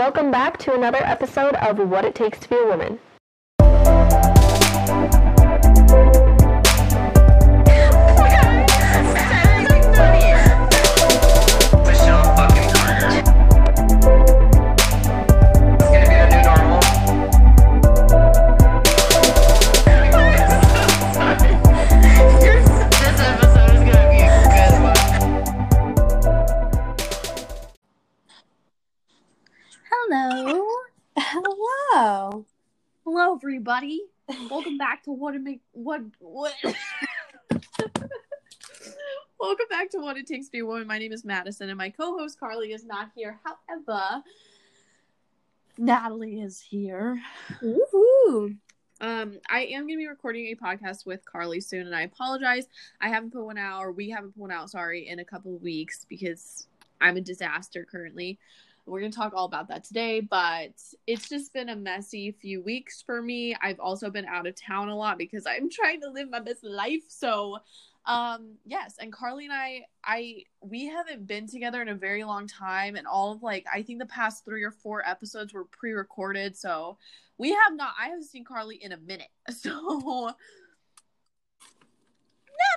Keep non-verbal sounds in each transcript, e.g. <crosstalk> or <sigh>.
Welcome back to another episode of What It Takes to Be a Woman. Everybody. Welcome back to what it make what what <laughs> Welcome back to What It Takes to Be a Woman. My name is Madisen and my co-host Carly is not here. However, Natalie is here. Woohoo. Um, I am gonna be recording a podcast with Carly soon, and I apologize. I haven't put one out, or we haven't put one out, sorry, in a couple of weeks because I'm a disaster currently. We're gonna talk all about that today, but it's just been a messy few weeks for me. I've also been out of town a lot because I'm <laughs> trying to live my best life. So, um, yes, and Carly and I, I we haven't been together in a very long time, and all of like I think the past three or four episodes were pre-recorded, so we have not. I haven't seen Carly in a minute. <laughs> So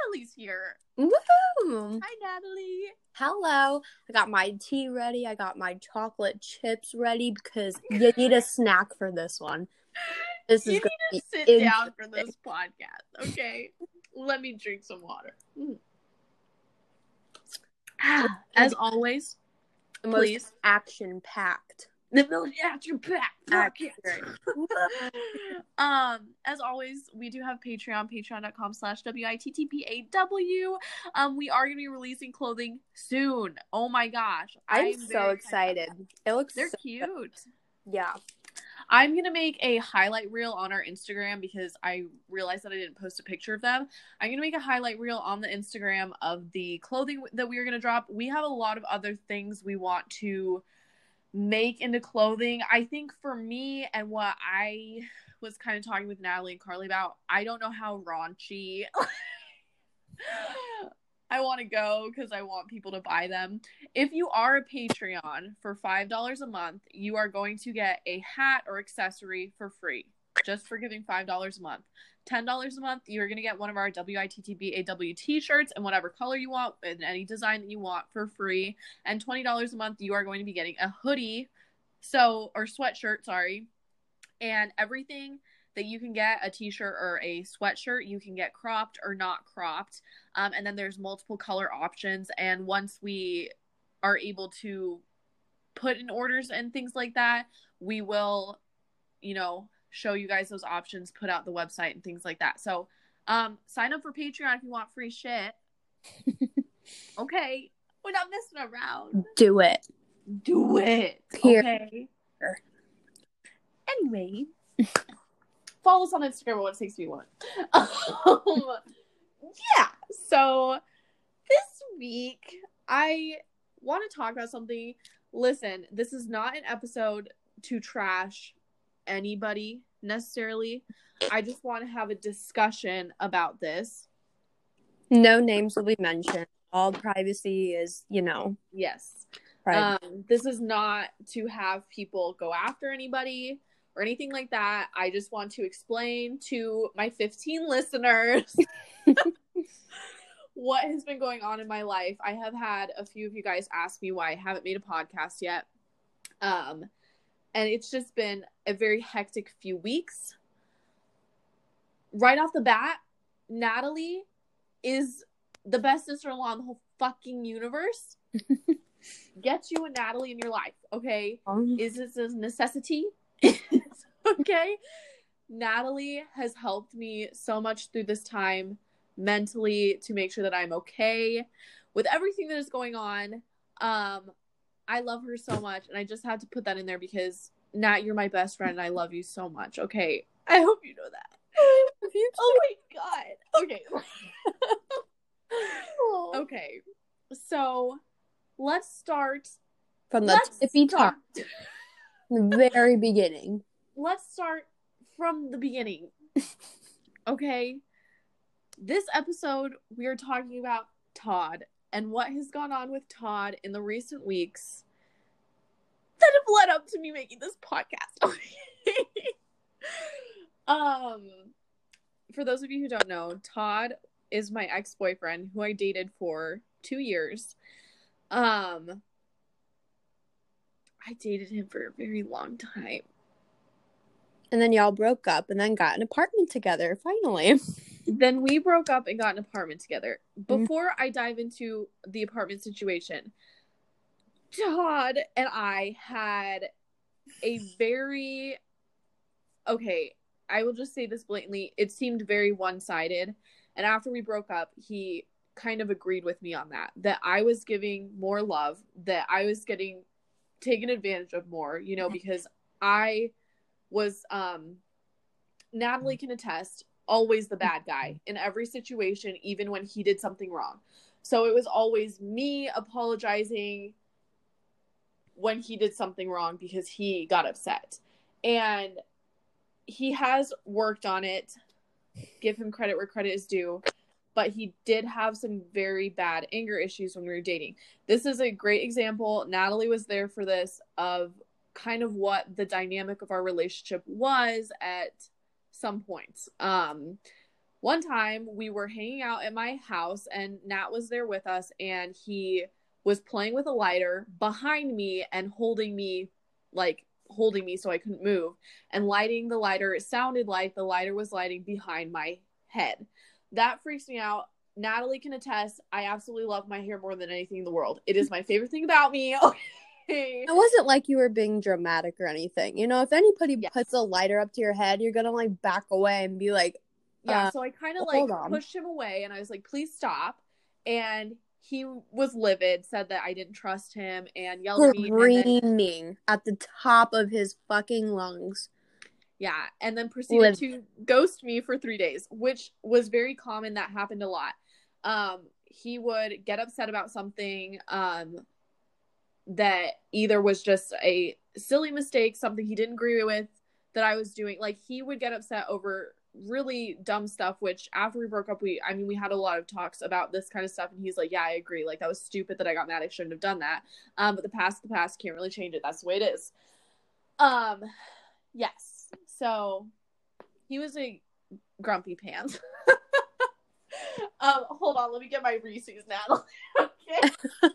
Natalie's here. Woohoo. Hi, Natalie. Hello. I got my tea ready. I got my chocolate chips ready because <laughs> you need a snack for this one. This is you going need to sit down for this podcast, okay? Let me drink some water. Mm. Ah, <sighs> As always, the most please. action packed. The village action pack. Action. um, as always, we do have Patreon, patreon.com slash W-I-T-T-B-A-W. Um, we are gonna be releasing clothing soon. Oh my gosh. I'm, very so excited. It looks They're so cute. Yeah. I'm gonna make a highlight reel on our Instagram because I realized that I didn't post a picture of them. I'm gonna make a highlight reel on the Instagram of the clothing that we are gonna drop. We have a lot of other things we want to make into clothing. I think for me and what I was kind of talking with Natalie and Carly about, I don't know how raunchy <laughs> I want to go because I want people to buy them. If you are a Patreon for $5 a month, you are going to get a hat or accessory for free just for giving $5 a month. $10 a month, you're going to get one of our WITTBAW t shirts in whatever color you want, in any design that you want for free. And $20 a month, you are going to be getting a hoodie, so, or sweatshirt, sorry. And everything that you can get a t-shirt or a sweatshirt you can get cropped or not cropped um, and then there's multiple color options and once we are able to put in orders and things like that we will you know show you guys those options put out the website and things like that. So um sign up for patreon if you want free shit. <laughs> Okay. We're not messing around. Do it. do it. Here. okay. Anyway <laughs> follow us on instagram at what it takes to be one. <laughs> Um, yeah. So this week i want to talk about something. Listen this is not an episode to trash anybody necessarily i just want to have a discussion about this No names will be mentioned. All privacy is, you know, yes. Um, this is not to have people go after anybody or anything like that. I just want to explain to my 15 listeners <laughs> what has been going on in my life. I have had a few of you guys ask me why I haven't made a podcast yet. Um, and it's just been a very hectic few weeks. Right off the bat, Natalie is the best sister in law in the whole fucking universe. <laughs> Get you a Natalie in your life, okay? Um, Is this a necessity? <laughs> okay. Natalie has helped me so much through this time mentally to make sure that I'm okay with everything that is going on. Um, I love her so much, and I just had to put that in there because Nat, you're my best friend, and I love you so much. Okay, I hope you know that. <laughs> oh my god. Okay. <laughs> okay. So let's start. From the tippy top, <laughs> the very beginning. let's start from the beginning. okay. This episode, we are talking about Todd and what has gone on with Todd in the recent weeks that have led up to me making this podcast. <laughs> um, for those of you who don't know, Todd is my ex boyfriend who I dated for two years. Um, I dated him for a very long time. And then y'all broke up and then got an apartment together finally. <laughs> Then we broke up and got an apartment together. Before I dive into the apartment situation, Todd and I had a very okay, I will just say this blatantly. It seemed very one sided. And after we broke up, he kind of agreed with me on that. That I was giving more love, that I was getting taken advantage of more, you know, because I was um Natalie can attest, always the bad guy mm-hmm. in every situation, even when he did something wrong. So it was always me apologizing when he did something wrong because he got upset. And he has worked on it. Give him credit where credit is due. But he did have some very bad anger issues when we were dating. This is a great example. Natalie was there for this of kind of what the dynamic of our relationship was at some points. Um, one time we were hanging out at my house and Nat was there with us and he was playing with a lighter behind me and holding me like holding me so I couldn't move and lighting the lighter. It sounded like the lighter was lighting behind my head. That freaks me out. Natalie can attest. I absolutely love my hair more than anything in the world. It is my favorite thing about me. <laughs> It wasn't like you were being dramatic or anything. You know, if anybody Yes. puts a lighter up to your head, you're gonna like back away and be like, Yeah, Uh, so I kind of like on. pushed him away and I was like, please stop. And he was livid, said that I didn't trust him and yelled at me. Then, at the top of his fucking lungs. yeah, and then proceeded Livid. to ghost me for three days, which was very common. That happened a lot. Um, he would get upset about something um, that either was just a silly mistake, something he didn't agree with that I was doing. Like he would get upset over really dumb stuff, which after we broke up, we, I mean, we had a lot of talks about this kind of stuff. And he's like, yeah, I agree. Like that was stupid that I got mad. I shouldn't have done that. Um, but the past, the past can't really change it. That's the way it is. Um, yes. So he was a grumpy pants. <laughs> um, hold on. Let me get my Reese's now. <laughs> okay. <laughs>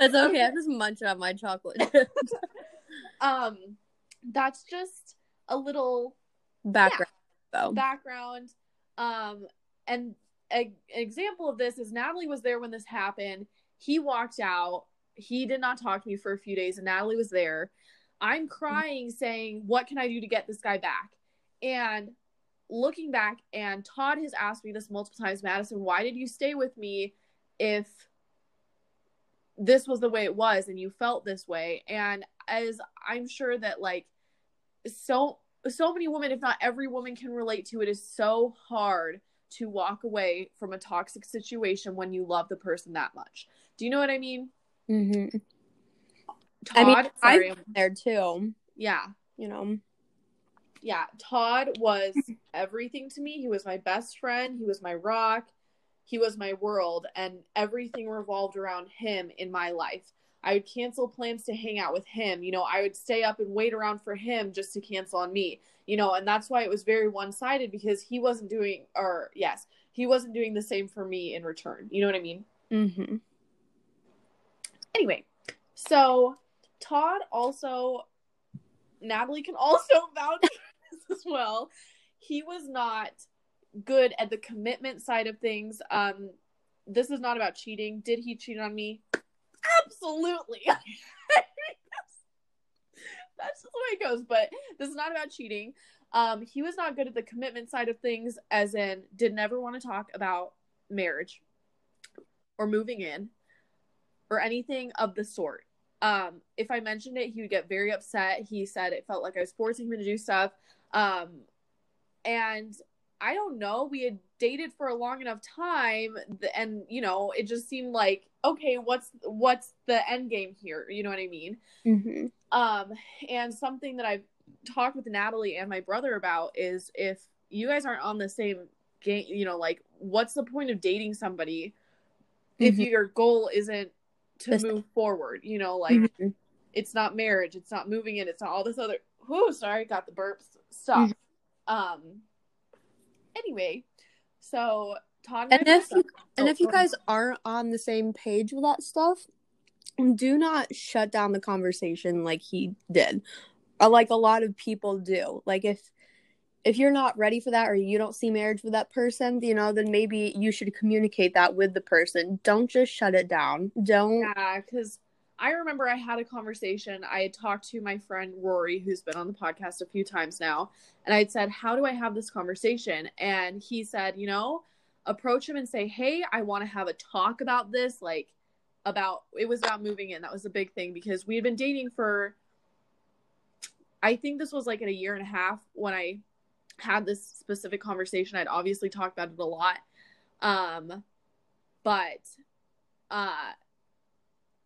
It's okay. I'm just munching on my chocolate um that's just a little background though. background um and a, an example of this is natalie was there when this happened he walked out he did not talk to me for a few days and natalie was there i'm crying saying what can i do to get this guy back and looking back and todd has asked me this multiple times madisen why did you stay with me if this was the way it was and you felt this way and as i'm sure that like so so many women if not every woman can relate to it is so hard to walk away from a toxic situation when you love the person that much do you know what i mean Mm-hmm. todd I mean, sorry, I'm there too. yeah You know. Yeah todd was everything to me. He was my best friend. He was my rock. He was my world and everything revolved around him in my life. I would cancel plans to hang out with him. You know i would stay up and wait around for him just to cancel on me. You know and that's why it was very one-sided because he wasn't doing or yes he wasn't doing the same for me in return. You know what i mean? Mm-hmm. anyway so todd also natalie can also <laughs> vouch <laughs> as well. He was not good at the commitment side of things. Um this is not about cheating. Did he cheat on me? Absolutely. <laughs> That's just the way it goes but this is not about cheating. Um he was not good at the commitment side of things as in did never want to talk about marriage or moving in or anything of the sort. Um if i mentioned it he would get very upset. He said it felt like i was forcing him to do stuff um and i don't know we had dated for a long enough time and you know it just seemed like okay what's what's the end game here you know what i mean Mm-hmm. um and something that i've talked with natalie and my brother about is if you guys aren't on the same game you know like what's the point of dating somebody if Mhm. your goal isn't to move forward you know like Mhm. it's not marriage, it's not moving in, it's not all this other. Whoo, sorry, got the burps. Stop. Um. Anyway, so Todd And I if you and Oh, if you guys aren't on the same page with that stuff, do not shut down the conversation like he did. Or like a lot of people do. Like if if you're not ready for that or you don't see marriage with that person, you know, then maybe you should communicate that with the person. Don't just shut it down. Don't Yeah, because I remember I had a conversation. I had talked to my friend Rory, who's been on the podcast a few times now, and I'd said, How do I have this conversation? And he said, You know, approach him and say, Hey, I want to have a talk about this. Like, about it was about moving in. That was a big thing because we had been dating for, I think this was like in a year and a half when I had this specific conversation. I'd obviously talked about it a lot. Um, but, uh,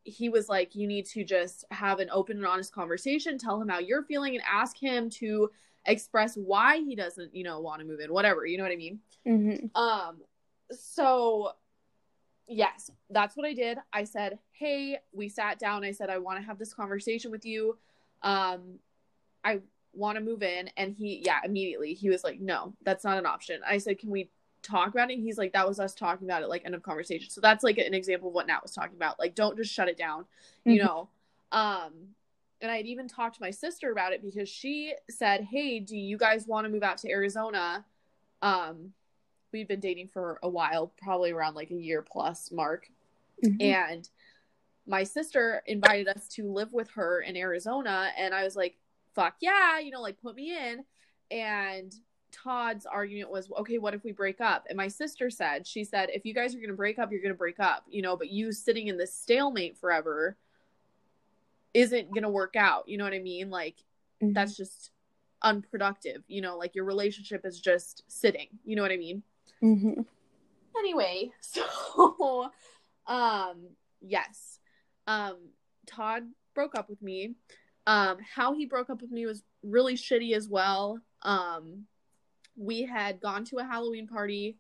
he was like, you need to just have an open and honest conversation, tell him how you're feeling, and ask him to express why he doesn't, you know, want to move in, whatever. You know what I mean? Mhm. Um, so yes, that's what I did. I said, Hey, we sat down. I said, I want to have this conversation with you. Um, I want to move in. And he, yeah, immediately he was like, No, that's not an option. I said, Can we talk about it? And he's like, That was us talking about it, like end of conversation. So that's like an example of what Nat was talking about. Like, don't just shut it down, you Mhm. know? Um, and I had even talked to my sister about it because she said, Hey, do you guys want to move out to Arizona? Um, we'd been dating for a while, probably around like a year plus mark. Mhm. And my sister invited us to live with her in Arizona. And I was like, fuck yeah, you know, like put me in. And Todd's argument was, okay, what if we break up? And my sister said, she said, if you guys are going to break up, you're going to break up, you know, but you sitting in this stalemate forever isn't going to work out. You know what I mean? Like, Mhm. that's just unproductive, you know, like your relationship is just sitting. You know what I mean? Mhm. anyway <laughs> so um yes um todd broke up with me um how he broke up with me was really shitty as well um we had gone to a halloween party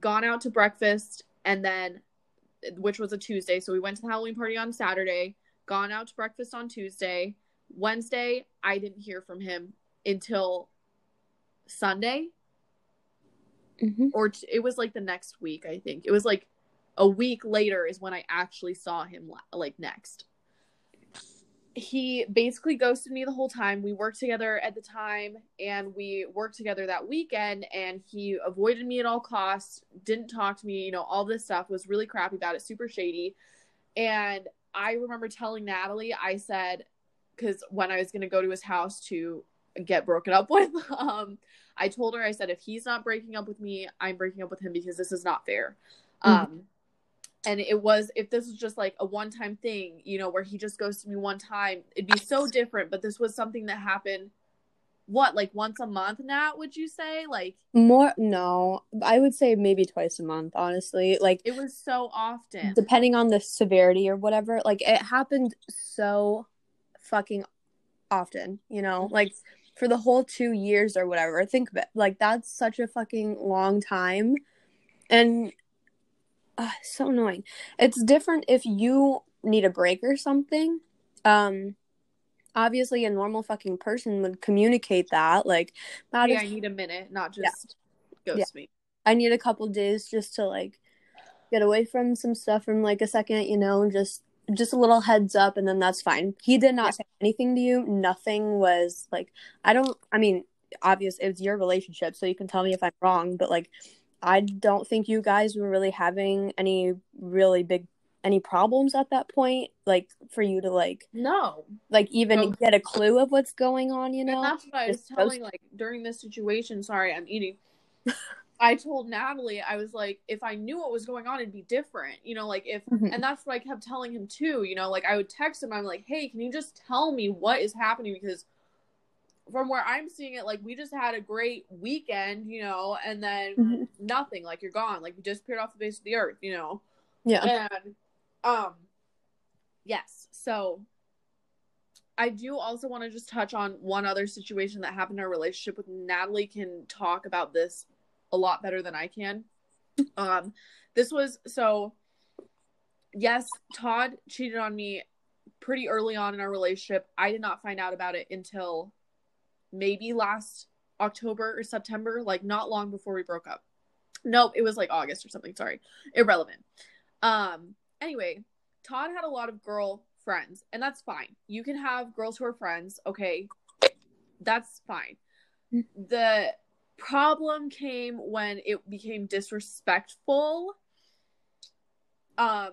gone out to breakfast and then which was a tuesday so we went to the halloween party on saturday gone out to breakfast on tuesday. Wednesday i didn't hear from him until sunday. Mhm. or t- it was like the next week i think. It was like a week later is when i actually saw him la- like next he basically ghosted me the whole time we worked together at the time and we worked together that weekend and he avoided me at all costs didn't talk to me you know all this stuff was really crappy about it super shady and i remember telling natalie i said because when i was going to go to his house to get broken up <laughs> with um I told her, I said, if he's not breaking up with me, I'm breaking up with him because this is not fair. Mhm. Um, and it was, if this was just like a one time thing, you know, where he just goes to me one time, it'd be so different. But this was something that happened, what, like once a month, now would you say? Like, More no, I would say maybe twice a month, honestly. Like it was so often. depending on the severity or whatever, like it happened so fucking often, you know? Like for the whole 2 years or whatever. Think of it. Like that's such a fucking long time. And uh, so annoying. It's different if you need a break or something. Um obviously a normal fucking person would communicate that like Hey, if I need a minute, not Yeah. just ghost me. I need a couple days just to like get away from some stuff from like a second, you know, and just just a little heads up and then that's fine. He did not say anything to you. Nothing was like I don't I mean, obvious it's your relationship, so you can tell me if I'm wrong, but like I don't think you guys were really having any really big any problems at that point like for you to like No. like even No. get a clue of what's going on, you know? And that's what I was Just telling, like, during this situation. Sorry, I'm eating. <laughs> I told Natalie, I was like, if I knew what was going on, it'd be different. You know, like, if, Mhm. and that's what I kept telling him too. You know, like, I would text him, I'm like, hey, can you just tell me what is happening? Because from where I'm seeing it, like, we just had a great weekend, you know, and then Mhm. nothing. Like, you're gone. Like, you disappeared off the face of the earth, you know? Yeah. And um yes, so I do also want to just touch on one other situation that happened in our relationship with Natalie can talk about this a lot better than I can. Um this was so yes, Todd cheated on me pretty early on in our relationship. I did not find out about it until maybe last October or September, like not long before we broke up. Nope, it was like August or something. Sorry, irrelevant. Um. Anyway, Todd had a lot of girl friends, and that's fine. You can have girls who are friends. Okay, that's fine. The problem came when it became disrespectful. Um,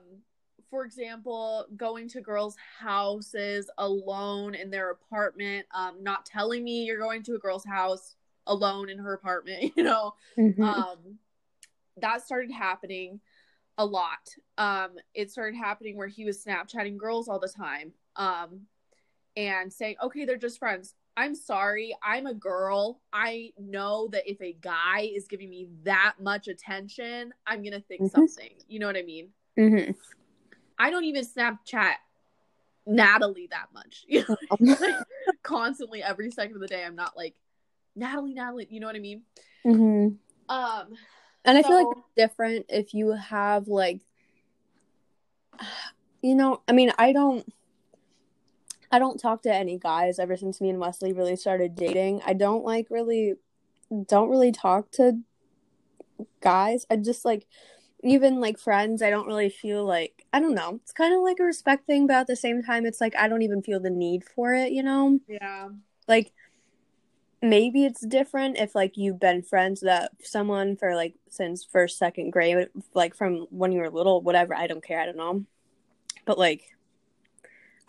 for example, going to girls' houses alone in their apartment, um, not telling me you're going to a girl's house alone in her apartment, <laughs> you know. Mhm. Um, that started happening a lot. Um, it started happening where he was Snapchatting girls all the time. Um, and saying, okay, they're just friends. I'm sorry. I'm a girl. I know that if a guy is giving me that much attention, I'm going to think Mhm. something. You know what I mean? Mhm. I don't even Snapchat Natalie that much. <laughs> You know, <laughs> like, constantly every second of the day. I'm not like Natalie, Natalie. You know what I mean? Mhm. Um, And I feel like it's different if you have like <sighs> you know, I mean, I don't I don't talk to any guys ever since me and Wesley really started dating. I don't like really don't really talk to guys. I just like even like friends, I don't really feel like I don't know. It's kind of like a respect thing, but at the same time it's like I don't even feel the need for it, you know? yeah. like maybe it's different if like you've been friends with that someone for like since first second grade like from when you were little whatever i don't care i don't know but like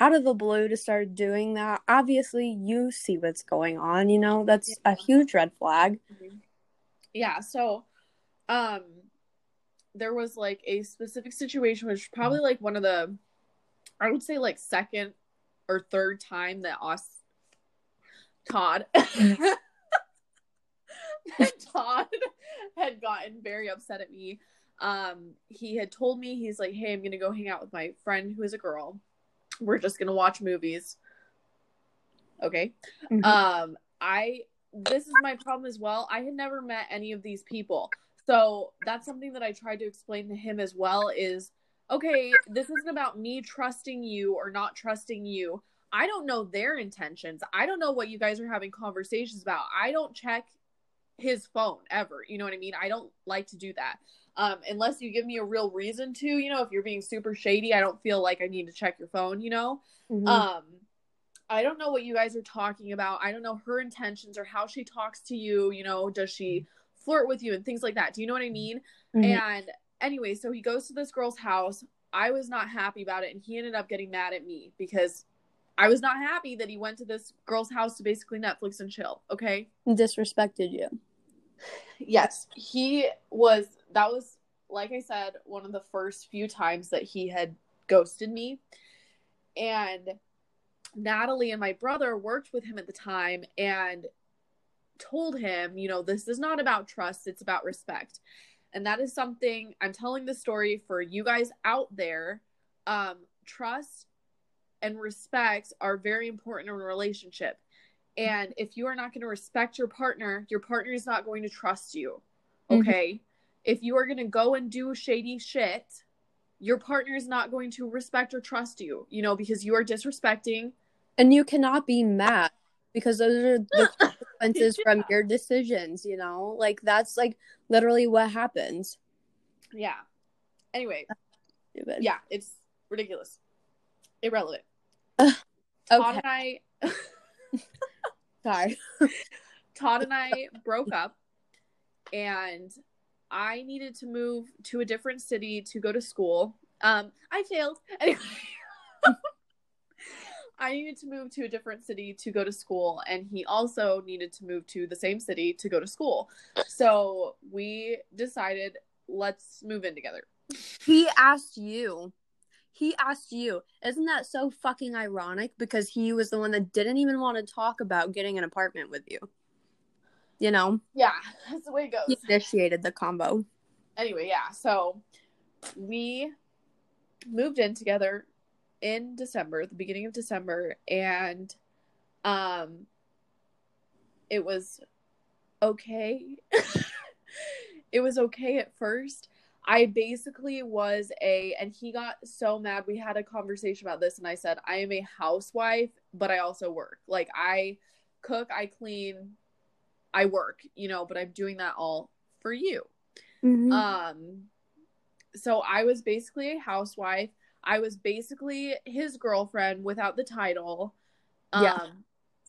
out of the blue to start doing that obviously you see what's going on you know that's a huge red flag yeah so um there was like a specific situation which probably like one of the i would say like second or third time that us todd <laughs> todd had gotten very upset at me. Um he had told me he's like hey i'm gonna go hang out with my friend who is a girl. We're just gonna watch movies. Okay. Mhm. um i this is my problem as well. I had never met any of these people so that's something that i tried to explain to him as well is okay this isn't about me trusting you or not trusting you. I don't know their intentions. I don't know what you guys are having conversations about. I don't check his phone ever. You know what i mean? I don't like to do that. Um unless you give me a real reason to you know if you're being super shady i don't feel like i need to check your phone you know? Mhm. um i don't know what you guys are talking about. I don't know her intentions or how she talks to you you know? Does she flirt with you and things like that. Do you know what i mean? Mhm. and anyway so he goes to this girl's house. I was not happy about it and he ended up getting mad at me because i was not happy that he went to this girl's house to basically netflix and chill okay? Disrespected you. Yes. He was that was like i said one of the first few times that he had ghosted me. And natalie and my brother worked with him at the time and told him you know this is not about trust it's about respect. And that is something i'm telling the story for you guys out there. Um trust and respect are very important in a relationship. And if you are not going to respect your partner your partner is not going to trust you Mhm. okay? If you are going to go and do shady shit your partner is not going to respect or trust you you know because you are disrespecting and you cannot be mad because those are the <laughs> consequences from your decisions you know? Like that's like literally what happens. Yeah. Anyway yeah it's ridiculous. Irrelevant. <sighs> Todd okay. And i <laughs> sorry. <laughs> Todd and I broke up and I needed to move to a different city to go to school. Um, I failed. Anyway, I needed to move to a different city to go to school, and he also needed to move to the same city to go to school. So we decided let's move in together. he asked you he asked you isn't that so fucking ironic because he was the one that didn't even want to talk about getting an apartment with you you know Yeah, <laughs> that's the way it goes. he initiated the combo anyway, yeah. So we moved in together in December, the beginning of December, and um it was okay. <laughs> it was okay at first. I basically was a, and he got so mad. We had a conversation about this, and I said, I am a housewife, but I also work. Like, I cook, I clean, I work, you know, but I'm doing that all for you. Mhm. Um, so I was basically a housewife. I was basically his girlfriend without the title. Um, Yeah.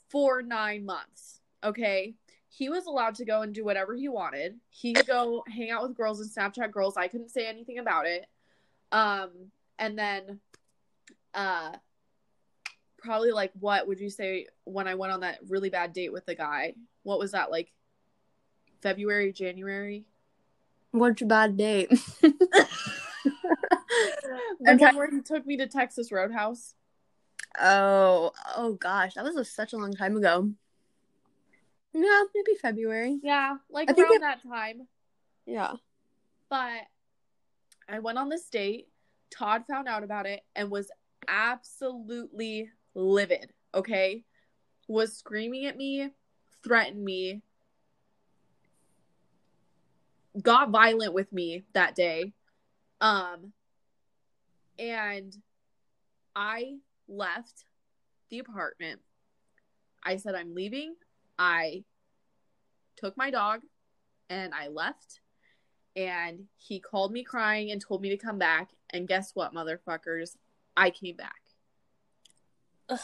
for nine months. Okay. He was allowed to go and do whatever he wanted. He could go hang out with girls and Snapchat girls. I couldn't say anything about it. Um, and then, uh, probably like what would you say when I went on that really bad date with the guy? What was that like? February, January? What's your bad date? <laughs> <laughs> where he took me to Texas Roadhouse. oh, oh gosh, that was a, such a long time ago. Yeah, maybe February. Yeah, like I around it- that time. Yeah. But I went on this date. Todd found out about it and was absolutely livid. Okay, was screaming at me, threatened me, got violent with me that day. Um, and I left the apartment. I said, I'm leaving. I took my dog and I left. And he called me crying and told me to come back. And guess what, motherfuckers? I came back. Ugh.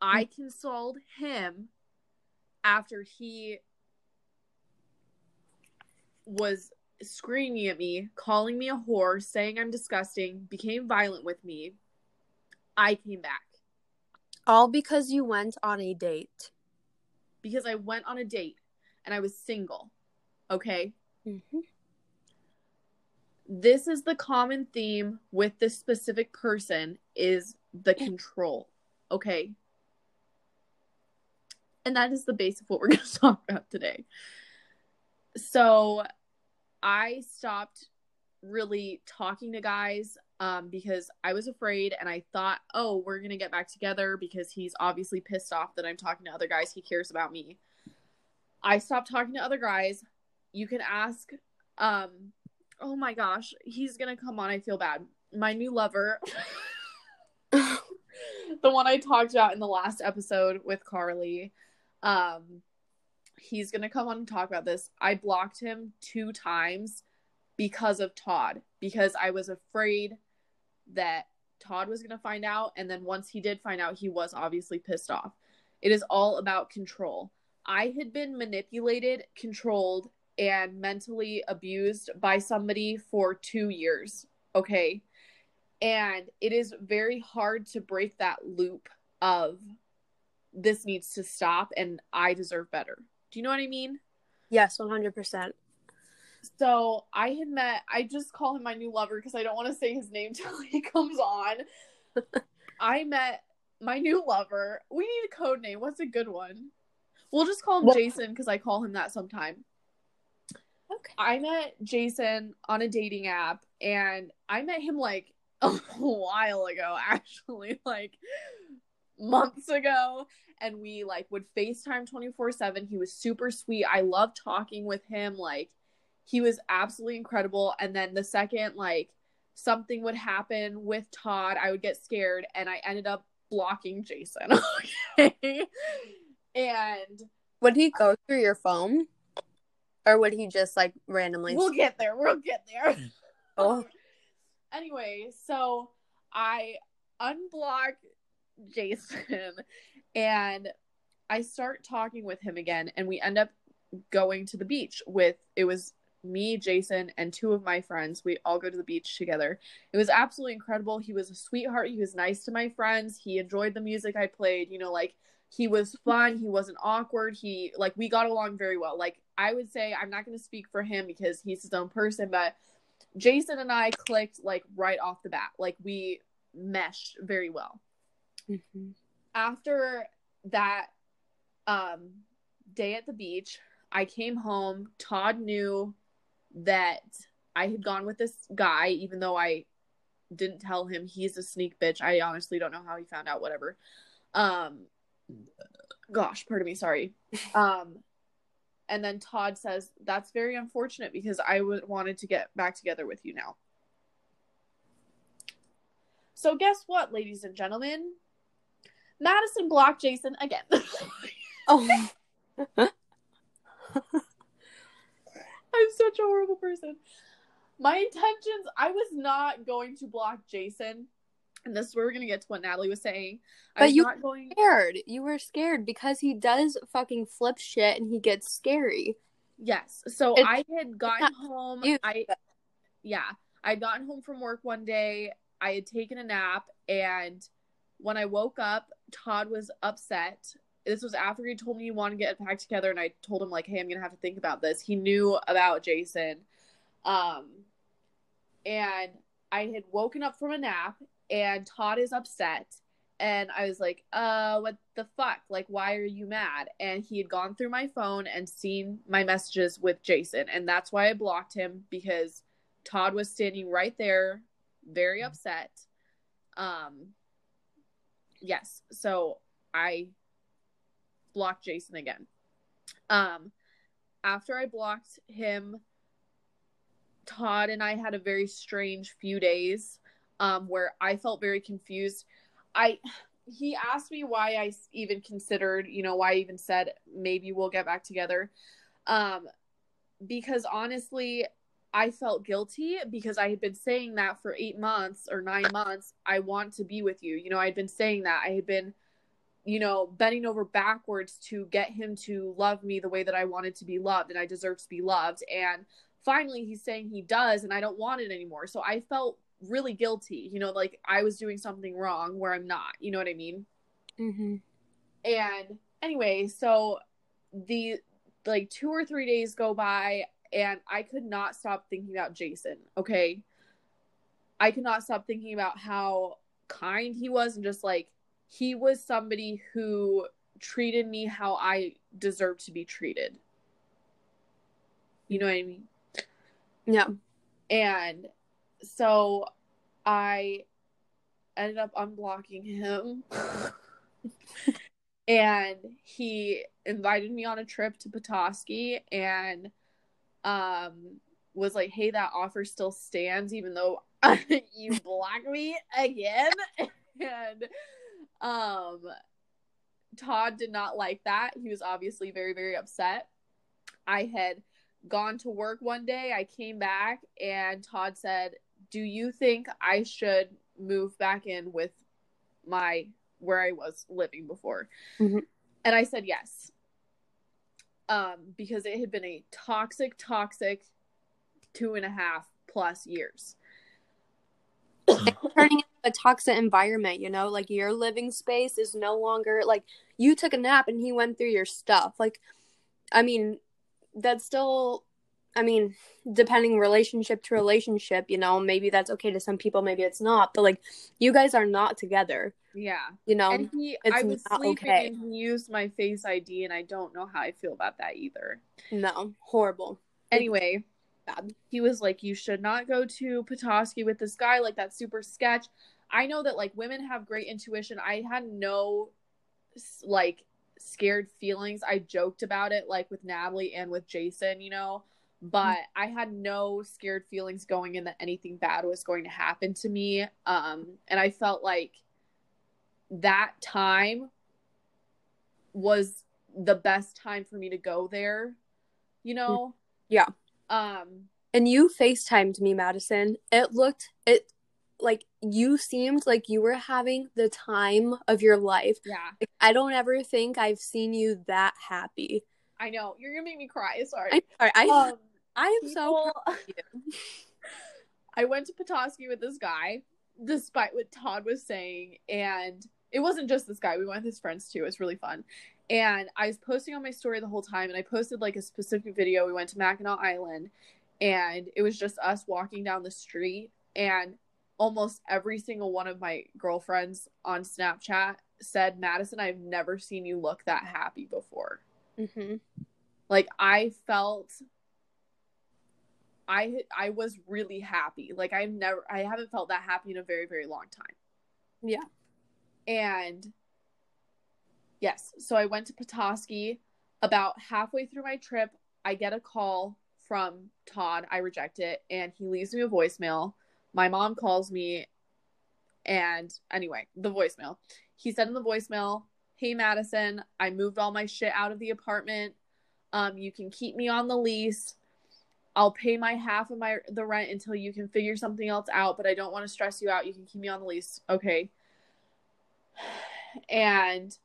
I consoled him after he was screaming at me, calling me a whore, saying I'm disgusting, became violent with me. I came back All because you went on a date. because I went on a date and I was single. Okay? Mm-hmm. This is the common theme with this specific person is the <clears throat> control. Okay? And that is the base of what we're <laughs> going to talk about today. So, I stopped really talking to guys um, because I was afraid and I thought, oh, we're going to get back together because he's obviously pissed off that I'm talking to other guys. He cares about me. I stopped talking to other guys. You can ask, um, oh my gosh, he's going to come on. I feel bad. My new lover, <laughs> <laughs> the one I talked about in the last episode with Carly, um, he's going to come on and talk about this. I blocked him two times because of Todd because I was afraid that Todd was going to find out and then once he did find out he was obviously pissed off. It is all about control. I had been manipulated, controlled and mentally abused by somebody for 2 years, okay? And it is very hard to break that loop of this needs to stop and I deserve better. Do you know what I mean? Yes, one hundred percent. So I had met, I just call him my new lover because I don't want to say his name <laughs> till he comes on. <laughs> I met my new lover. We need a code name. What's a good one? We'll just call him Well- Jason because I call him that sometime. Okay. I met Jason on a dating app and I met him like <laughs> a while ago, actually, like months ago. And we like would FaceTime 24 7. He was super sweet. I loved talking with him. Like, he was absolutely incredible. And then the second, like, something would happen with Todd, I would get scared and I ended up blocking Jason. <laughs> okay. And Would he go through your phone, or would he just like randomly? we'll get there. We'll get there. <laughs> Oh. Anyway, so I unblock Jason <laughs> and I start talking with him again and we end up going to the beach with it was me, Jason, and two of my friends. We all go to the beach together. It was absolutely incredible. He was a sweetheart. He was nice to my friends. He enjoyed the music I played, you know, like he was fun. He wasn't awkward. He like we got along very well. Like I would say I'm not going to speak for him because he's his own person, but Jason and I clicked like right off the bat. Like we meshed very well. Mhm. After that um day at the beach, I came home. Todd knew that I had gone with this guy even though I didn't tell him he's a sneak bitch. I honestly don't know how he found out whatever. Um gosh, pardon me, sorry. <laughs> Um and then Todd says, That's very unfortunate because I wanted to get back together with you now. So, guess what, ladies and gentlemen? Madisen blocked Jason again. <laughs> Oh, I'm such a horrible person. My intentions, I was not going to block Jason. And this is where we're going to get to what Natalie was saying. I But was you- not going. scared. You were scared because he does fucking flip shit and he gets scary. Yes. So It's- I had gotten home. I yeah, I'd gotten home from work one day. I had taken a nap, and when I woke up, Todd was upset. This was after he told me he wanted to get back together, and I told him like, "Hey, I'm gonna have to think about this." He knew about Jason, um, and I had woken up from a nap, and Todd is upset. And I was like, uh, what the fuck? Like, why are you mad? And he had gone through my phone and seen my messages with Jason. And that's why I blocked him because Todd was standing right there, very upset. Um, yes. So I blocked Jason again. Um, after I blocked him, Todd and I had a very strange few days um, where I felt very confused. I he asked me why I even considered, you know, why I even said maybe we'll get back together. Um, because honestly, I felt guilty because I had been saying that for eight months or nine months. I want to be with you. You know, I had been saying that. I had been, you know, bending over backwards to get him to love me the way that I wanted to be loved and I deserve to be loved. And finally, he's saying he does, and I don't want it anymore. So I felt really guilty, you know, like I was doing something wrong where I'm not. You know what I mean? Mm-hmm. And anyway, so the like two or three days go by and I could not stop thinking about Jason, okay? I could not stop thinking about how kind he was and just like he was somebody who treated me how I deserved to be treated. You know what I mean? Yeah. And so I ended up unblocking him. <laughs> and he invited me on a trip to Petoskey and um was like, "Hey, that offer still stands even though <laughs> you blocked me again." <laughs> and um Todd did not like that. He was obviously very very upset. I had gone to work one day. I came back and Todd said, "Do you think I should move back in with my where I was living before?" Mhm. And I said yes. Um, because it had been a toxic, toxic two and a half plus years. Turning into a toxic environment, you know, like your living space is no longer like you took a nap and he went through your stuff. Like, I mean, that's still, I mean, depending relationship to relationship, you know, maybe that's okay to some people, maybe it's not. But like, you guys are not together, Yeah. you know. and he I was not sleeping okay. and he used my face ID and I don't know how I feel about that either. no, horrible. Anyway, Bad. he was like, You should not go to Petoskey with this guy, like that's super sketch. I know that like women have great intuition. I had no like scared feelings. I joked about it like with Natalie and with Jason, you know, but I had no scared feelings going in that anything bad was going to happen to me. Um, and I felt like that time was the best time for me to go there, you know? Yeah. Um, And you FaceTimed me, Madisen. It looked it like you seemed like you were having the time of your life. yeah. Like, I don't ever think I've seen you that happy. I know you're gonna make me cry. Sorry. I'm sorry. I um, I am so people- <laughs> I went to Petoskey with this guy, despite what Todd was saying, and it wasn't just this guy. We went with his friends too. It was really fun. And I was posting on my story the whole time, and I posted like a specific video. We went to Mackinac Island, and it was just us walking down the street, and almost every single one of my girlfriends on Snapchat said, "Madisen, I've never seen you look that happy before." Mhm. like i felt i i was really happy like i've never i haven't felt that happy in a very very long time Yeah. and yes so i went to petoskey about halfway through my trip I get a call from Todd. I reject it, and he leaves me a voicemail. My mom calls me, and anyway, the voicemail. He said in the voicemail, "Hey Madisen, I moved all my shit out of the apartment. Um, you can keep me on the lease. I'll pay my half of my the rent until you can figure something else out, but I don't want to stress you out. You can keep me on the lease, okay?" <sighs> And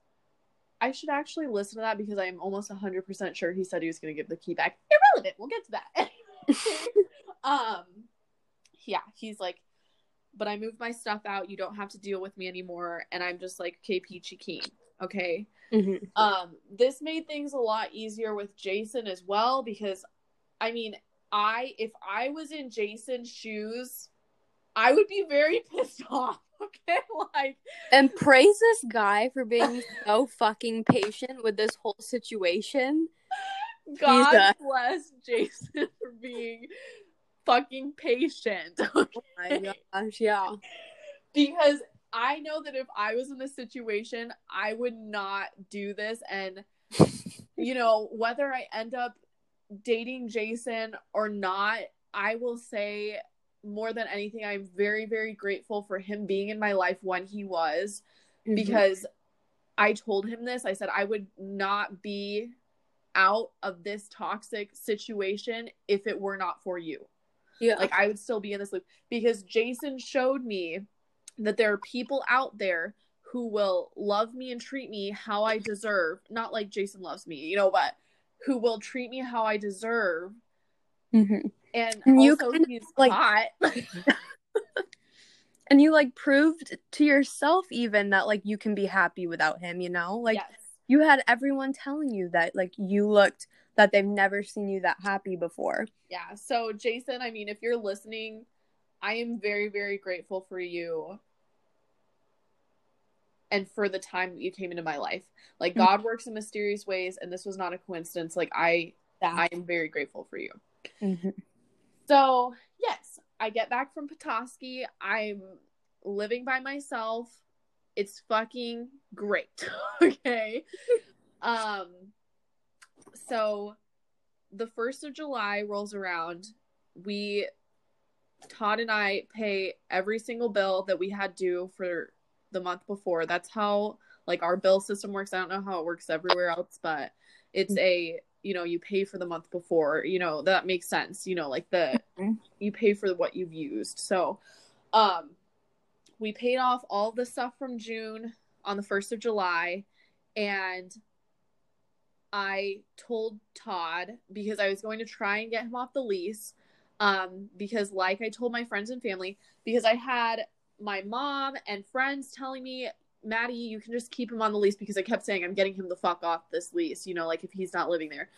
I should actually listen to that because I am almost 100% sure he said he was going to give the key back. Irrelevant. We'll get to that. <laughs> um yeah, he's like but I moved my stuff out. You don't have to deal with me anymore and I'm just like, "Okay, peachy keen." Okay? Mhm. Um this made things a lot easier with Jason as well because I mean, I if I was in Jason's shoes, I would be very <laughs> pissed off. <laughs> Okay? Like And praise this guy for being so fucking patient with this whole situation. God a- bless Jason <laughs> for being fucking patient. Oh my gosh, yeah. because I know that if I was in this situation, I would not do this. And, <laughs> you know, whether I end up dating Jason or not, I will say more than anything, I'm very, very grateful for him being in my life when he was Mm-hmm. because I told him this. I said I would not be out of this toxic situation if it were not for you. yeah. Like I would still be in this loop because Jason showed me that there are people out there who will love me and treat me how I deserve. Not like Jason loves me, you know, but who will treat me how I deserve. Mhm. And And you kind of, like- hot. <laughs> And you like proved to yourself even that like you can be happy without him, you know? Like yes. you had everyone telling you that like you looked that they've never seen you that happy before. Yeah. So, Jason, I mean, if you're listening, I am very, very grateful for you and for the time that you came into my life. Like, Mhm. God works in mysterious ways, and this was not a coincidence. Like, I, I am very grateful for you. Mhm. So, yes, I get back from Petoskey. I'm living by myself. It's fucking great. <laughs> okay. Um so the 1st of July rolls around. We Todd and I pay every single bill that we had due for the month before. That's how like our bill system works. I don't know how it works everywhere else, but it's a you know you pay for the month before you know that makes sense you know like the Mhm. you pay for what you've used so um we paid off all the stuff from june on the 1st of july and i told todd because i was going to try and get him off the lease um because like i told my friends and family because i had my mom and friends telling me Maddie, you can just keep him on the lease because I kept saying I'm getting him the fuck off this lease, you know, like if he's not living there.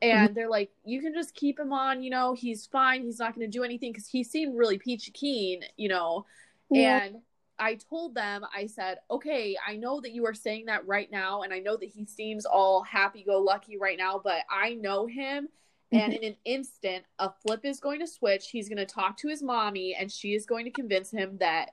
And mm-hmm. they're like, you can just keep him on, you know, he's fine. He's not going to do anything because he seemed really peachy keen, you know. Yeah. And I told them, I said, okay, I know that you are saying that right now. And I know that he seems all happy go lucky right now, but I know him. And mm-hmm. in an instant, a flip is going to switch. He's going to talk to his mommy, and she is going to convince him that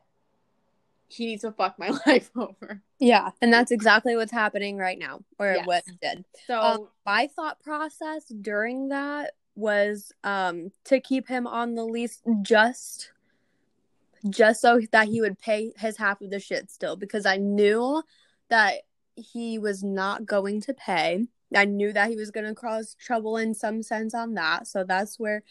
he needs to fuck my <laughs> life over. Yeah, and that's exactly what's happening right now, or Yes. what did. So, Um, my thought process during that was um to keep him on the lease just just so that he would pay his half of the shit still because I knew that he was not going to pay. I knew that he was going to cause trouble in some sense on that. So that's where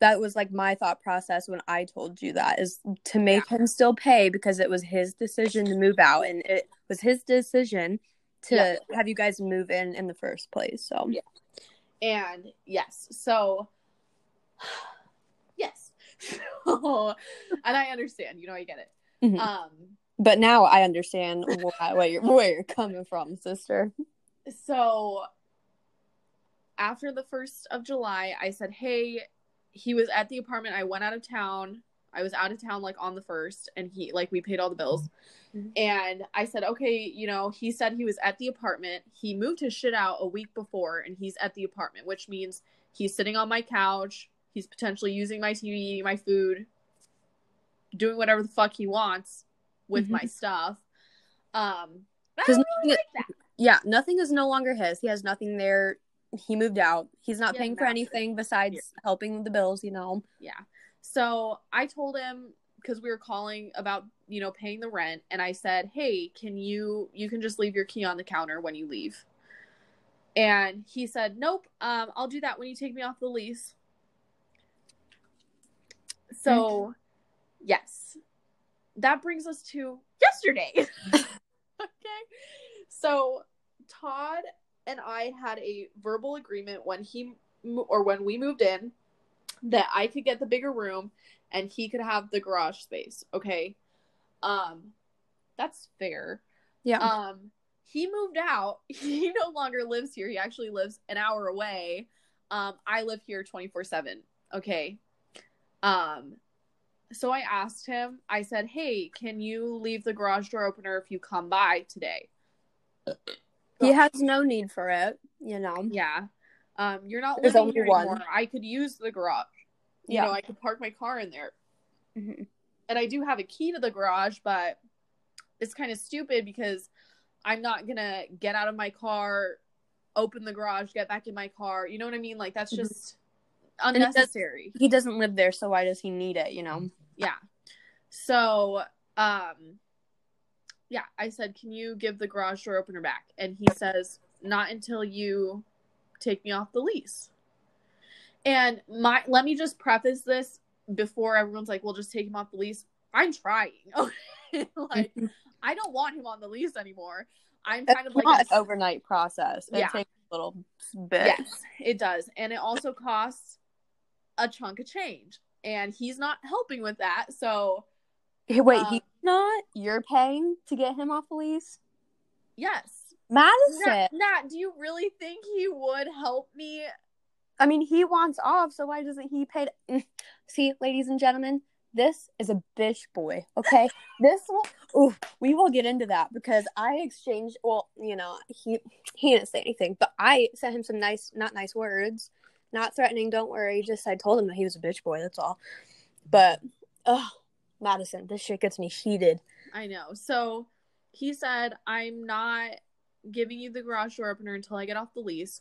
that was like my thought process when I told you that is to make him still pay because it was his decision to move out and it was his decision to Yeah. have you guys move in in the first place. So Yeah. and yes, so <sighs> yes. <laughs> So, and I understand, you know, I get it. Mhm. Um, but now I understand why, where you're where you're coming from, sister. so after the first of July, I said, Hey, he was at the apartment. I went out of town. I was out of town like on the first, and he like we paid all the bills. Mhm. And I said, Okay, you know, he said he was at the apartment. He moved his shit out a week before, and he's at the apartment, which means he's sitting on my couch. He's potentially using my TV, eating my food, doing whatever the fuck he wants with Mhm. my stuff. Um, I 'Cause don't really nothing- like that. Yeah, nothing is no longer his. He has nothing there he moved out. He's not He paying for anything besides helping with the bills, you know. Yeah. So I told him because we were calling about, you know, paying the rent and I said, "Hey, can you you can just leave your key on the counter when you leave." And he said, "Nope, um I'll do that when you take me off the lease." So, yes. That brings us to yesterday. <laughs> okay. So, Todd and I had a verbal agreement when he or when we moved in that I could get the bigger room and he could have the garage space. Okay. Um, that's fair. Yeah. Um, he moved out. <laughs> He no longer lives here. He actually lives an hour away. Um, I live here 24 7. Okay. Um, so I asked him, I said, Hey, can you leave the garage door opener if you come by today? He has no need for it, you know. Yeah. Um, you're not There's living only here one. anymore. I could use the garage. You Yeah. know, I could park my car in there. Mhm. And I do have a key to the garage, but it's kind of stupid because I'm not gonna get out of my car, open the garage, get back in my car. You know what I mean? Like that's Mhm. just does- unnecessary. He doesn't live there, so why does he need it, you know? Yeah. So, um, yeah, I said, can you give the garage door opener back? And he says, not until you take me off the lease. And my, let me just preface this before everyone's like, well, just take him off the lease. I'm trying. <laughs> like, I don't want him on the lease anymore. I'm kind of It's like, not a- an overnight process. It Yeah. takes a little bit. Yes, it does. And it also costs a chunk of change. And he's not helping with that. So, Hey, wait, Uh, he's not? You're paying to get him off the lease? yes. Madisen. Nat, Nat, do you really think he would help me? I mean, he wants off, so why doesn't he pay? To... <laughs> See, ladies and gentlemen, this is a bitch boy. Okay, <laughs> this will. Ooh, we will get into that because I exchanged. Well, you know, he he didn't say anything, but I sent him some nice, not nice words, not threatening. Don't worry. Just I told him that he was a bitch boy. That's all. But, oh, Madisen, this shit gets me heated. I know. So he said, I'm not giving you the garage door opener until I get off the lease.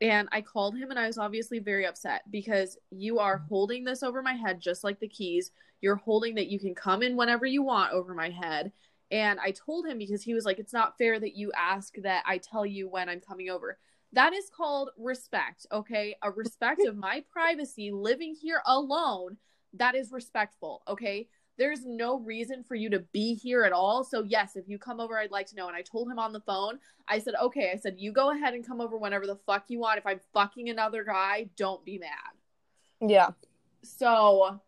And I called him and I was obviously very upset because you are holding this over my head just like the keys. You're holding that you can come in whenever you want over my head. And I told him because he was like, It's not fair that you ask that I tell you when I'm coming over. That is called respect, okay? A respect of my <laughs> privacy living here alone. That is respectful, okay? There's no reason for you to be here at all. So, yes, if you come over, I'd like to know. And I told him on the phone, I said, okay, I said, you go ahead and come over whenever the fuck you want. If I'm fucking another guy, don't be mad. Yeah. So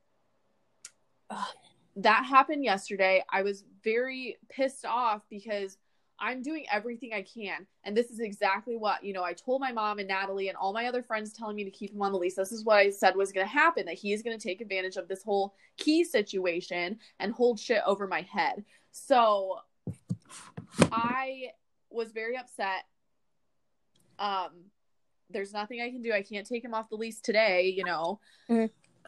ugh, that happened yesterday. I was very pissed off because I'm doing everything I can. And this is exactly what, you know, I told my mom and Natalie and all my other friends telling me to keep him on the lease. This is what I said was going to happen that he is going to take advantage of this whole key situation and hold shit over my head. So I was very upset. Um, there's nothing I can do. I can't take him off the lease today, you know.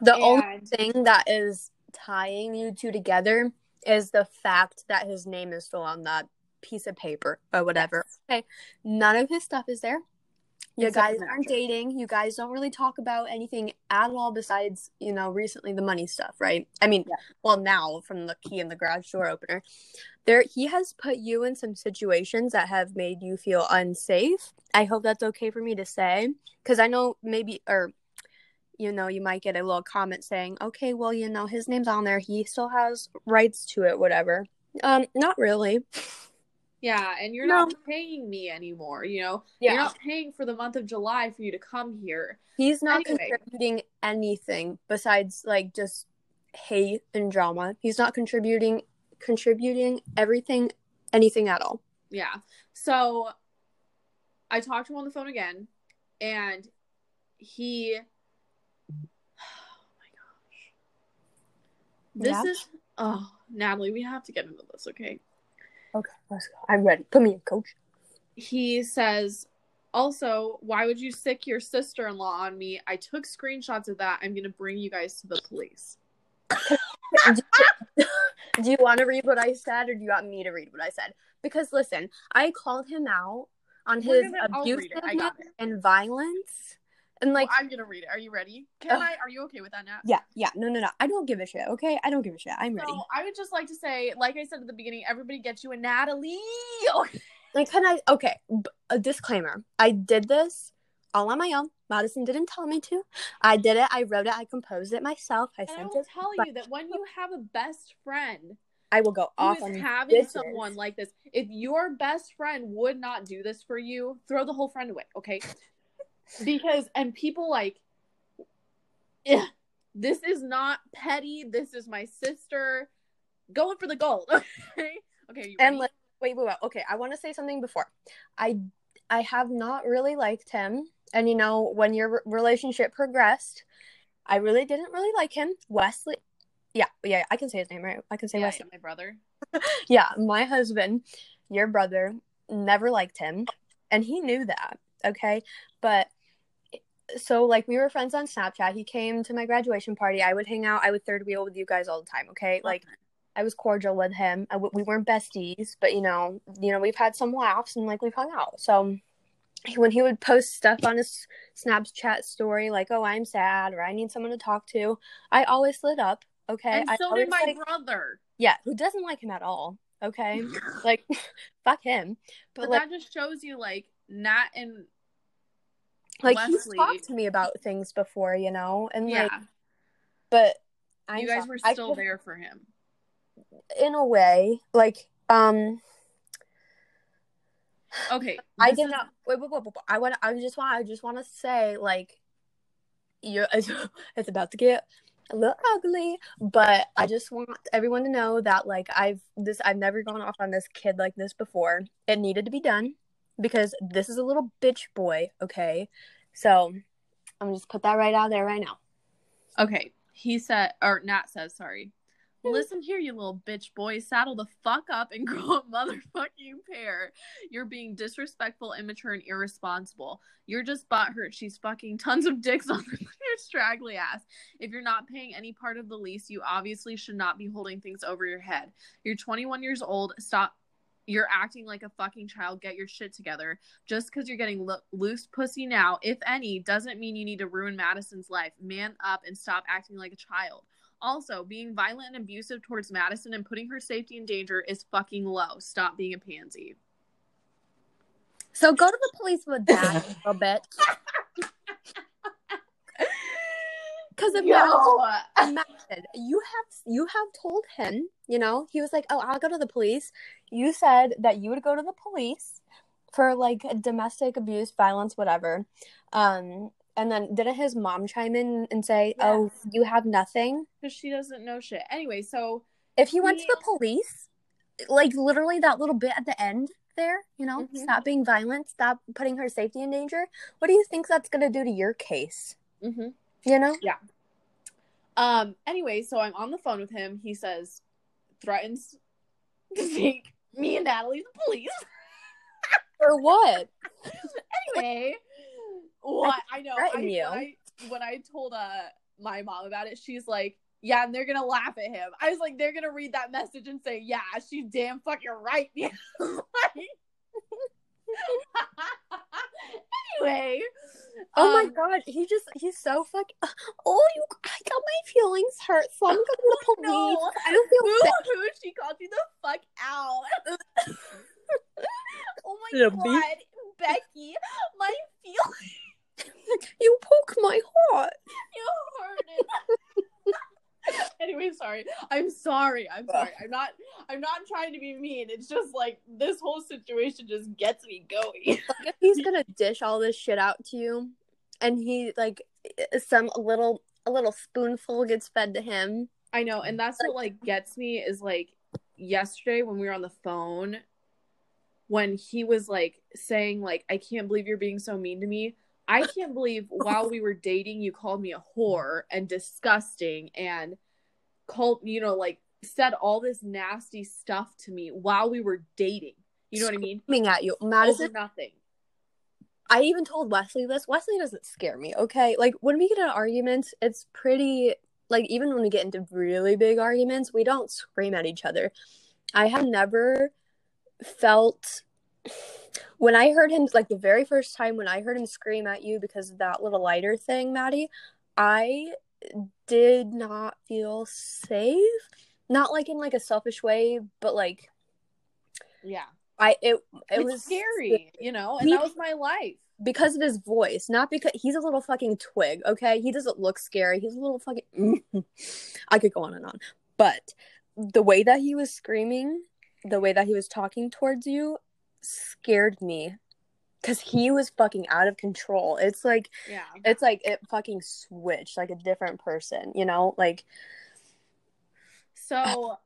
The only thing that is tying you two together is the fact that his name is still on that piece of paper or whatever. Okay. None of his stuff is there. You Except guys aren't dating. You guys don't really talk about anything at all besides, you know, recently the money stuff, right? I mean, Yeah. well, now from the key in the garage door opener. There he has put you in some situations that have made you feel unsafe. I hope that's okay for me to say cuz I know maybe or you know, you might get a little comment saying, "Okay, well, you know, his name's on there. He still has rights to it, whatever." Um, not really. Yeah, and you're No. not paying me anymore, you know. You're not paying for the month of July for you to come here. He's not Anyway. contributing anything besides like just hate and drama. He's not contributing contributing everything anything at all. Yeah. So I talked to him on the phone again and he <sighs> Oh my gosh. This Yeah. is oh, Natalie, we have to get into this, okay? Okay, let's go. I'm ready. Put me in, coach. He says also, why would you sick your sister in law on me? I took screenshots of that. I'm going to bring you guys to the police. <laughs> do you want to read what I said or do you want me to read what I said? Because listen, I called him out on We're his gonna- I'll read it. I abusiveness and violence. And like Well, I'm gonna read it. Are you ready? Can Ugh. I? Are you okay with that, Nat? yeah, yeah, no no no. I don't give a shit, okay? I don't give a shit. I'm ready. So I would just like to say, like I said at the beginning, everybody get you a Natalie. Like, can I? Okay, a disclaimer. I did this all on my own. Madisen didn't tell me to. I did it. I wrote it. I composed it myself. I And I sent will it. tell you that when you have a best friend I will go off on having bitches. someone like this, if your best friend would not do this for you, throw the whole friend away, okay? Because and people like, yeah, this is not petty. This is my sister going for the gold. <laughs> Okay, okay. And let, wait, wait, wait. Okay, I want to say something before. I I have not really liked him, and you know when your re- relationship progressed, I really didn't really like him. Wesley, yeah, yeah, I can say his name right. I can say yeah, Wesley. yeah, my brother. <laughs> Yeah, my husband, your brother, never liked him, and he knew that. Okay, but so like we were friends on Snapchat. He came to my graduation party. I would hang out. I would third wheel with you guys all the time. Okay, like I was cordial with him. I w- we weren't besties, but you know, you know, we've had some laughs and like we've hung out. So when he would post stuff on his Snapchat story, like "Oh, I'm sad" or "I need someone to talk to," I always lit up. Okay, and I so did my like- brother. yeah, who doesn't like him at all? Okay, <laughs> like <laughs> fuck him. But, But like, that just shows you, like, not and like he's Wesley- talked to me about things before, you know, and yeah, like, but I'm you guys so- were still there for him. in a way. Like, um, Okay, I did is- not. Wait, wait, wait, wait, wait. I want. I just want. I just want to say, like, you. It's, <laughs> it's about to get a little ugly, but I just want everyone to know that, like, I've this. I've never gone off on this kid like this before. It needed to be done because this is a little bitch boy. Okay, so I'm just put that right out there right now. Okay, he said, or Nat says, sorry. Listen here, you little bitch boy. Saddle the fuck up and <laughs> grow a motherfucking pair. You're being disrespectful, immature, and irresponsible. You're just butthurt. She's fucking tons of dicks on your <laughs> straggly ass. If you're not paying any part of the lease, you obviously should not be holding things over your head. You're 21 years old. Stop. You're acting like a fucking child. Get your shit together. Just because you're getting lo- loose pussy now, if any, doesn't mean you need to ruin Madisen's life. Man up and stop acting like a child. Also, being violent and abusive towards Madisen and putting her safety in danger is fucking low. Stop being a pansy. So go to the police with that <laughs> a little bit. Because not, imagine. You have you have told him you know he was like oh i'll go to the police. You said that you would go to the police for like domestic abuse violence whatever. Um and then didn't his mom chime in and say oh you have nothing? Because she doesn't know shit. Anyway, so if he went to the police like literally that little bit at the end there you know Mhm. stop being violent stop putting her safety in danger what do you think that's going to do to your case? Mhm. You know Yeah. um anyway, so I'm on the phone with him. He says threatens to take me and Natalie to the police. <laughs> or what anyway, what I know I, you. When, I, when I told uh my mom about it, she's like, "Yeah," and they're gonna laugh at him. I was like, "They're gonna read that message and say, yeah, she's damn fucking right." <laughs> Like- <laughs> anyway, Oh my um, god, he just he's so fuck Oh you I got my feelings hurt, so I'm going to the police. No. I don't feel Woo safe. hoo, she called you the fuck out. <laughs> oh my god, beat. Becky, my feelings <laughs> You poke my heart. you hurt it. anyway, sorry. I'm sorry. I'm sorry. I'm not. I'm not trying to be mean. It's just like this whole situation just gets me going. <laughs> Like if he's <laughs> gonna dish all this shit out to you and he like some little a little spoonful gets fed to him. I know, and that's what like gets me is like yesterday when we were on the phone when he was like saying like I can't believe you're being so mean to me. I can't believe while we were dating you called me a whore and disgusting and called you know like said all this nasty stuff to me while we were dating. You know what I mean? Coming at you. Over Madisen nothing. I even told Wesley this. Wesley doesn't scare me, okay? Like when we get in arguments, it's pretty like even when we get into really big arguments, we don't scream at each other. I have never felt when I heard him, like the very first time when I heard him scream at you because of that little lighter thing, Maddie, I did not feel safe. Not like in like a selfish way, but like Yeah. I it it It was was scary, you know, and He- that was my life. because of his voice, not because he's a little fucking twig, okay? He doesn't look scary. He's a little fucking mm-hmm. I could go on and on. But the way that he was screaming, the way that he was talking towards you scared me cuz he was fucking out of control. It's like Yeah. it's like it fucking switched like a different person, you know? Like So,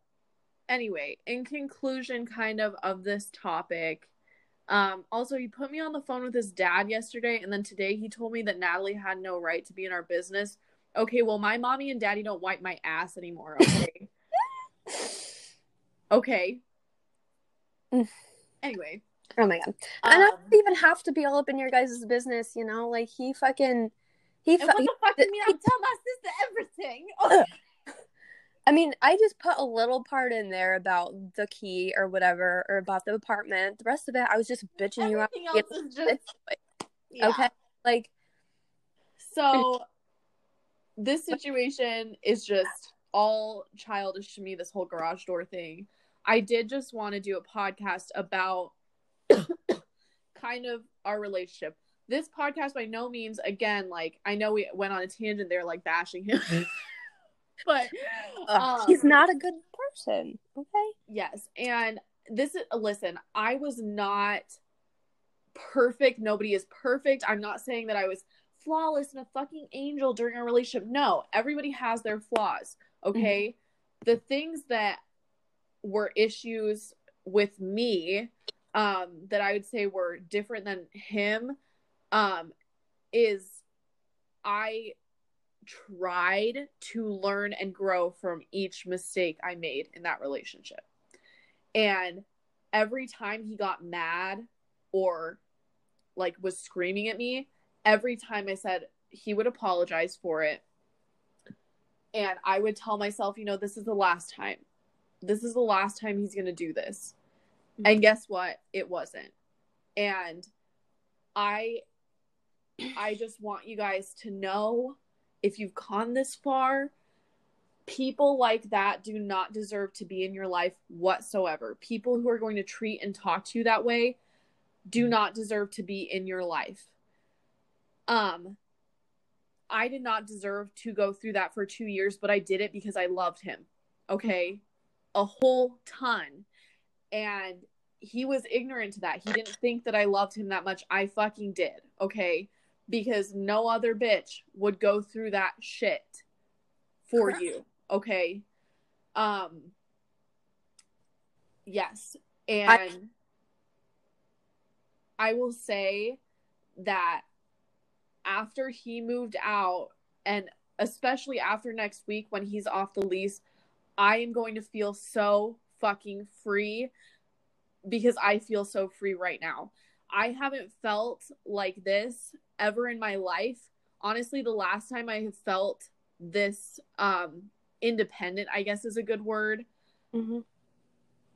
anyway, in conclusion, kind of of this topic, um, also he put me on the phone with his dad yesterday, and then today he told me that Natalie had no right to be in our business. Okay, well, my mommy and daddy don't wipe my ass anymore. Okay. <laughs> okay. Mm. Anyway, oh my god. and I um, don't even have to be all up in your guys' business, you know? Like he fucking he, fu- what the fuck do you mean? I tell my sister everything. <laughs> I mean, I just put a little part in there about the key or whatever, or about the apartment. The rest of it, I was just bitching you out. Else is just yeah. Okay, like So <laughs> this situation is just all childish to me, this whole garage door thing. I did just want to do a podcast about <coughs> kind of our relationship. This podcast by no means again like I know we went on a tangent there like bashing him. Mm-hmm. <laughs> <laughs> but um, he's not a good person. Okay, Yes, and this is listen, I was not perfect. Nobody is perfect. I'm not saying that I was flawless and a fucking angel during our relationship. No, everybody has their flaws, okay? The things that were issues with me um that I would say were different than him um is I tried to learn and grow from each mistake I made in that relationship. And every time he got mad or like was screaming at me, every time I said he would apologize for it. And I would tell myself, you know, this is the last time. This is the last time he's going to do this. Hmm. And guess what? It wasn't. And I I just want you guys to know if you've gone this far, people like that do not deserve to be in your life whatsoever. People who are going to treat and talk to you that way do not deserve to be in your life. Um I did not deserve to go through that for 2 years, but I did it because I loved him. Okay? A whole ton. And he was ignorant to that. He didn't think that I loved him that much. I fucking did. Okay? Because no other bitch would go through that shit for Correct. you okay um yes and I, will say that after he moved out and especially after next week when he's off the lease i am going to feel so fucking free because i feel so free right now I haven't felt like this ever in my life. Honestly, the last time I have felt this um independent, I guess is a good word, Mhm.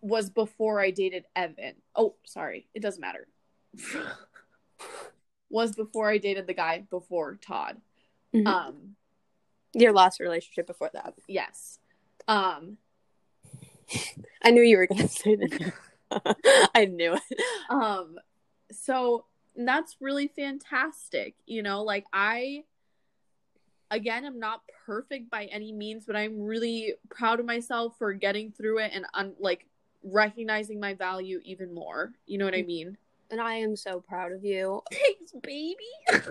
was before I dated Evan. Oh, sorry. It doesn't matter. <laughs> was before I dated the guy before Todd. Mhm. Um your last relationship before that. yes. Um <laughs> I knew you were gonna say that. <laughs> I knew it. um so that's really fantastic you know like i again i'm not perfect by any means but i'm really proud of myself for getting through it and un- like recognizing my value even more you know what i mean? And I am so proud of you. thanks baby. <laughs>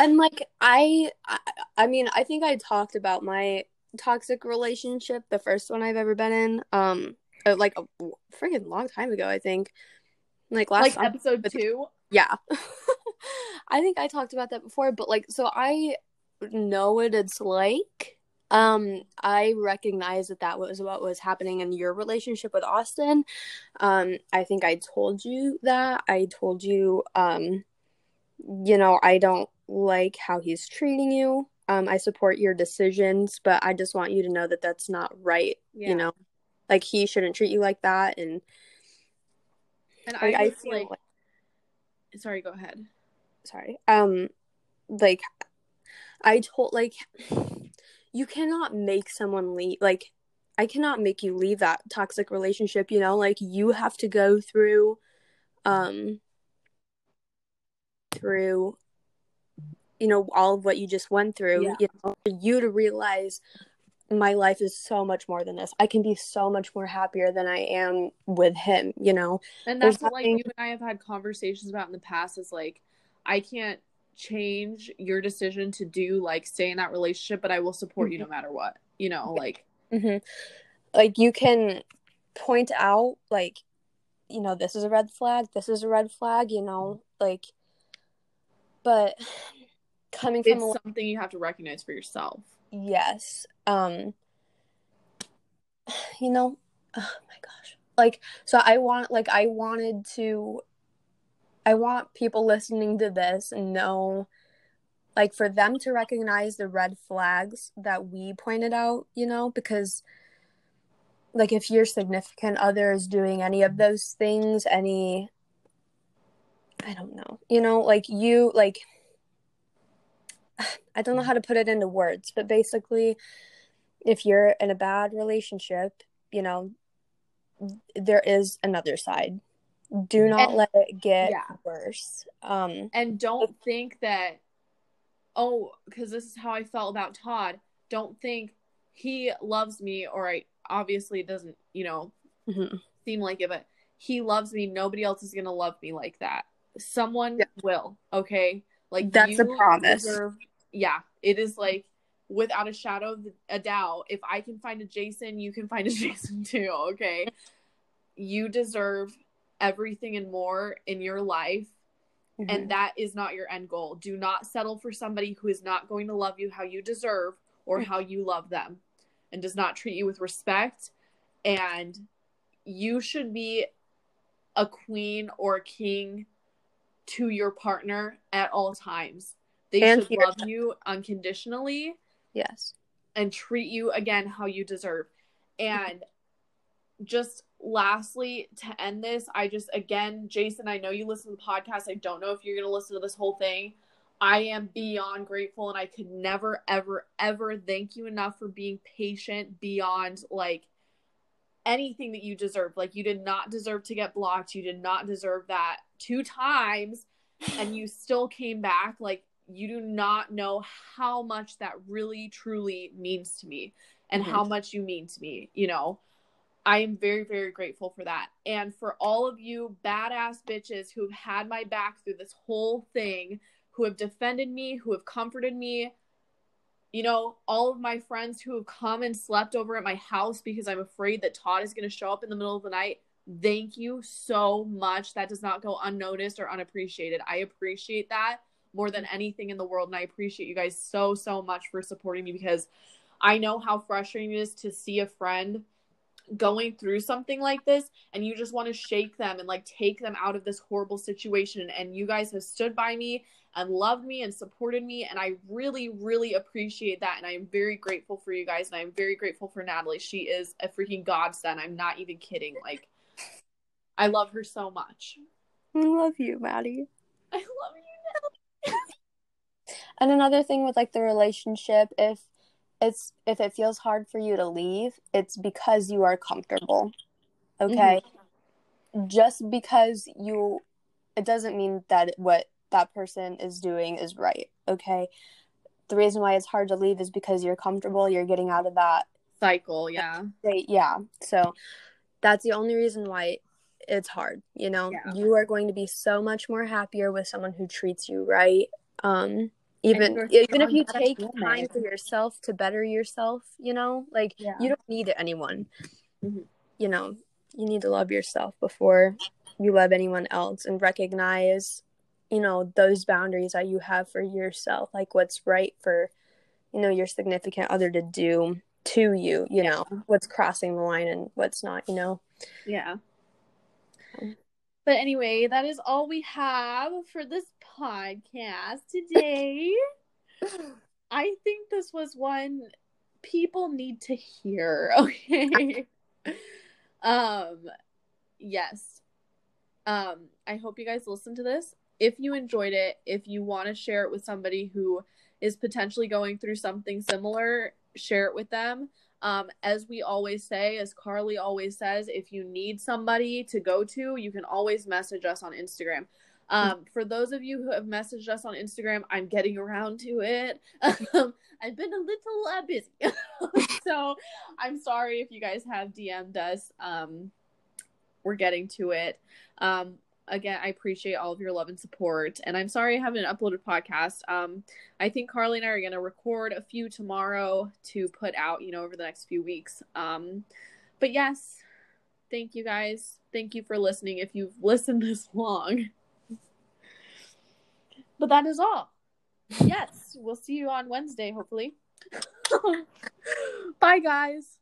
And like I, I i mean i think i talked about my toxic relationship the first one i've ever been in um uh, like a freaking long time ago i think. Like last like episode two yeah. <laughs> I think i talked about that before but like so i know what it's like. Um i recognize that that was what was happening in your relationship with austin. Um i think i told you that. I told you um you know i don't like how he's treating you. Um i support your decisions but i just want you to know that that's not right Yeah. you know? Like he shouldn't treat you like that and And Like, I I feel like, like- sorry, go ahead. sorry um like i told like you cannot make someone leave like i cannot make you leave that toxic relationship you know like you have to go through um through you know all of what you just went through Yeah. you know for you to realize my life is so much more than this. I can be so much more happier than i am with him you know? And that's what like you and I have had conversations about in the past is like I can't change your decision to do like stay in that relationship, but I will support you no matter what. You know, like hmm Like you can point out, like, you know, this is a red flag, this is a red flag, you know, like, but <sighs> coming from it's a something you have to recognize for yourself. Yes, um, <sighs> you know, <sighs> oh my gosh, like, so I want, like, I wanted to, I want people listening to this know. Like for them to recognize the red flags that we pointed out, you know, because like if your significant other is doing any of those things any i don't know you know like you like i don't know how to put it into words but basically if you're in a bad relationship you know there is another side do not And- let it get yeah. worse um And don't think that oh, because this is how I felt about Todd. Don't think he loves me or I obviously it doesn't, you know, mhm. seem like it, but he loves me. Nobody else is gonna love me like that. Someone Yeah. will, okay? Like That's a promise. deserve- yeah, it is like without a shadow of a doubt. If I can find a Jason, you can find a <laughs> Jason too. Okay, you deserve everything and more in your life, Mhm. and that is not your end goal. Do not settle for somebody who is not going to love you how you deserve or how you love them, and does not treat you with respect. And you should be a queen or a king to your partner at all times. They And should love you unconditionally yes and treat you again how you deserve. And just lastly, to end this, I just again, Jason, I know you listen to the podcast. I don't know if you're going to listen to this whole thing. I am beyond grateful, and I could never, ever, ever thank you enough for being patient beyond like anything that you deserve. Like, you did not deserve to get blocked. You did not deserve that two times, and you <laughs> still came back. Like, you do not know how much that really, truly means to me and Mhm. how much you mean to me, you know. I am very, very grateful for that. And for all of you badass bitches who have had my back through this whole thing, who have defended me, who have comforted me, you know, all of my friends who have come and slept over at my house because I'm afraid that Todd is going to show up in the middle of the night. Thank you so much. That does not go unnoticed or unappreciated. I appreciate that more than anything in the world. And I appreciate you guys so, so much for supporting me because I know how frustrating it is to see a friend going through something like this and you just want to shake them and like take them out of this horrible situation and you guys have stood by me and loved me and supported me and I really really appreciate that and I am very grateful for you guys and I am very grateful for Natalie. She is a freaking godsend. I'm not even kidding. Like I love her so much. i love you maddie <laughs> I love you. Natalie. And another thing with like the relationship, if it's if it feels hard for you to leave, it's because you are comfortable. Mm-hmm. Okay? Just because you it doesn't mean that what that person is doing is right. Okay? The reason why it's hard to leave is because you're comfortable, you're getting out of that Cycle, yeah. state. Yeah. So that's the only reason why it's hard, you know. Yeah. You are going to be so much more happier with someone who treats you right. Um even even if you take time for yourself to better yourself, you know, like Yeah. you don't need anyone. Mhm. You know, you need to love yourself before you love anyone else and recognize, you know, those boundaries that you have for yourself, like what's right for, you know, your significant other to do to you, you know, what's crossing the line and what's not, you know. Yeah. But anyway, that is all we have for this podcast today. <laughs> I think this was one people need to hear, <laughs> okay? um yes. Um, I hope you guys listen to this. If you enjoyed it, if you want to share it with somebody who is potentially going through something similar, share it with them. Um, as we always say, as Carly always says, if you need somebody to go to, you can always message us on Instagram. Um, for those of you who have messaged us on Instagram, I'm getting around to it. Um, <laughs> I've been a little uh, busy, <laughs> so I'm sorry if you guys have DM'd us. Um, we're getting to it. Um, again, I appreciate all of your love and support, and I'm sorry I haven't uploaded podcast. Um, I think Carly and I are gonna record a few tomorrow to put out, you know, over the next few weeks. Um, but yes, thank you guys. Thank you for listening. If you've listened <laughs> this long. But that is all. <laughs> Yes, we'll see you on Wednesday, hopefully. <laughs> Bye, guys.